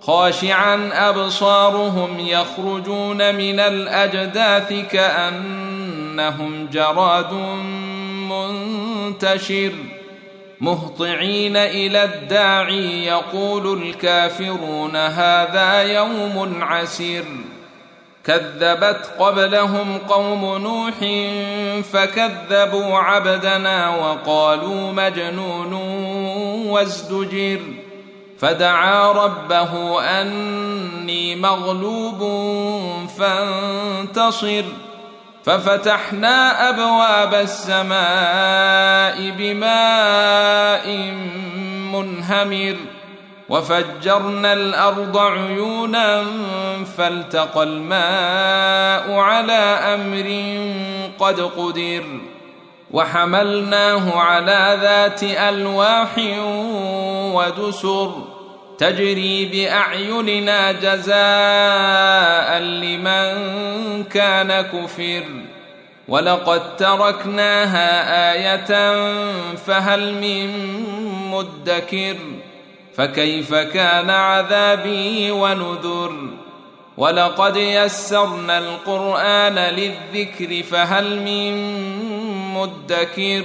خاشعا أبصارهم يخرجون من الأجداث كأنهم جراد منتشر. مهطعين إلى الداعي يقول الكافرون هذا يوم عسير. كذبت قبلهم قوم نوح فكذبوا عبدنا وقالوا مجنون وازدجر. فدعا ربه أني مغلوب فانتصر ففتحنا أبواب السماء بماء منهمر وفجرنا الأرض عيونا فالتقى الماء على أمر قد قدر وحملناه على ذات ألواح ودسر تجري بأعيننا جزاء لمن كان كفر. ولقد تركناها آية فهل من مدكر. فكيف كان عذابي ونذر؟ ولقد يسرنا القرآن للذكر فهل من مدكر.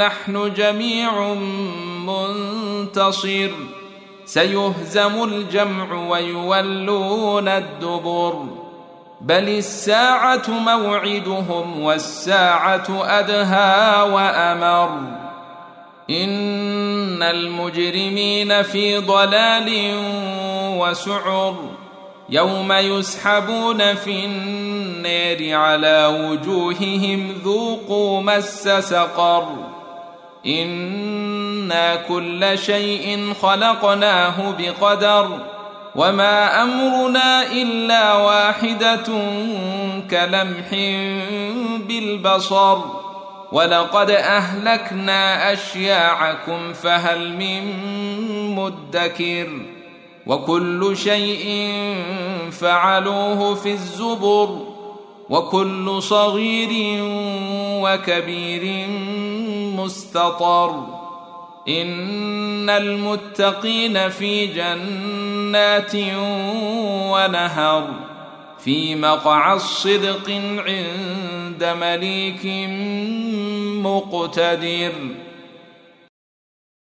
نحن جميع منتصر. سيهزم الجمع ويولون الدبر. بل الساعة موعدهم والساعة أدهى وأمر. إن المجرمين في ضلال وسعر. يوم يسحبون في النار على وجوههم ذوقوا مس سقر. أنا كل شيء خلقناه بقدر وما امرنا الا واحدة كلمح بالبصر ولقد اهلكنا اشياعكم فهل من مدكر وكل شيء فعلوه في الزبر وكل صغير وكبير مستطر إن المتقين في جنات ونهر. في مقعد صدق عند مليك مقتدر.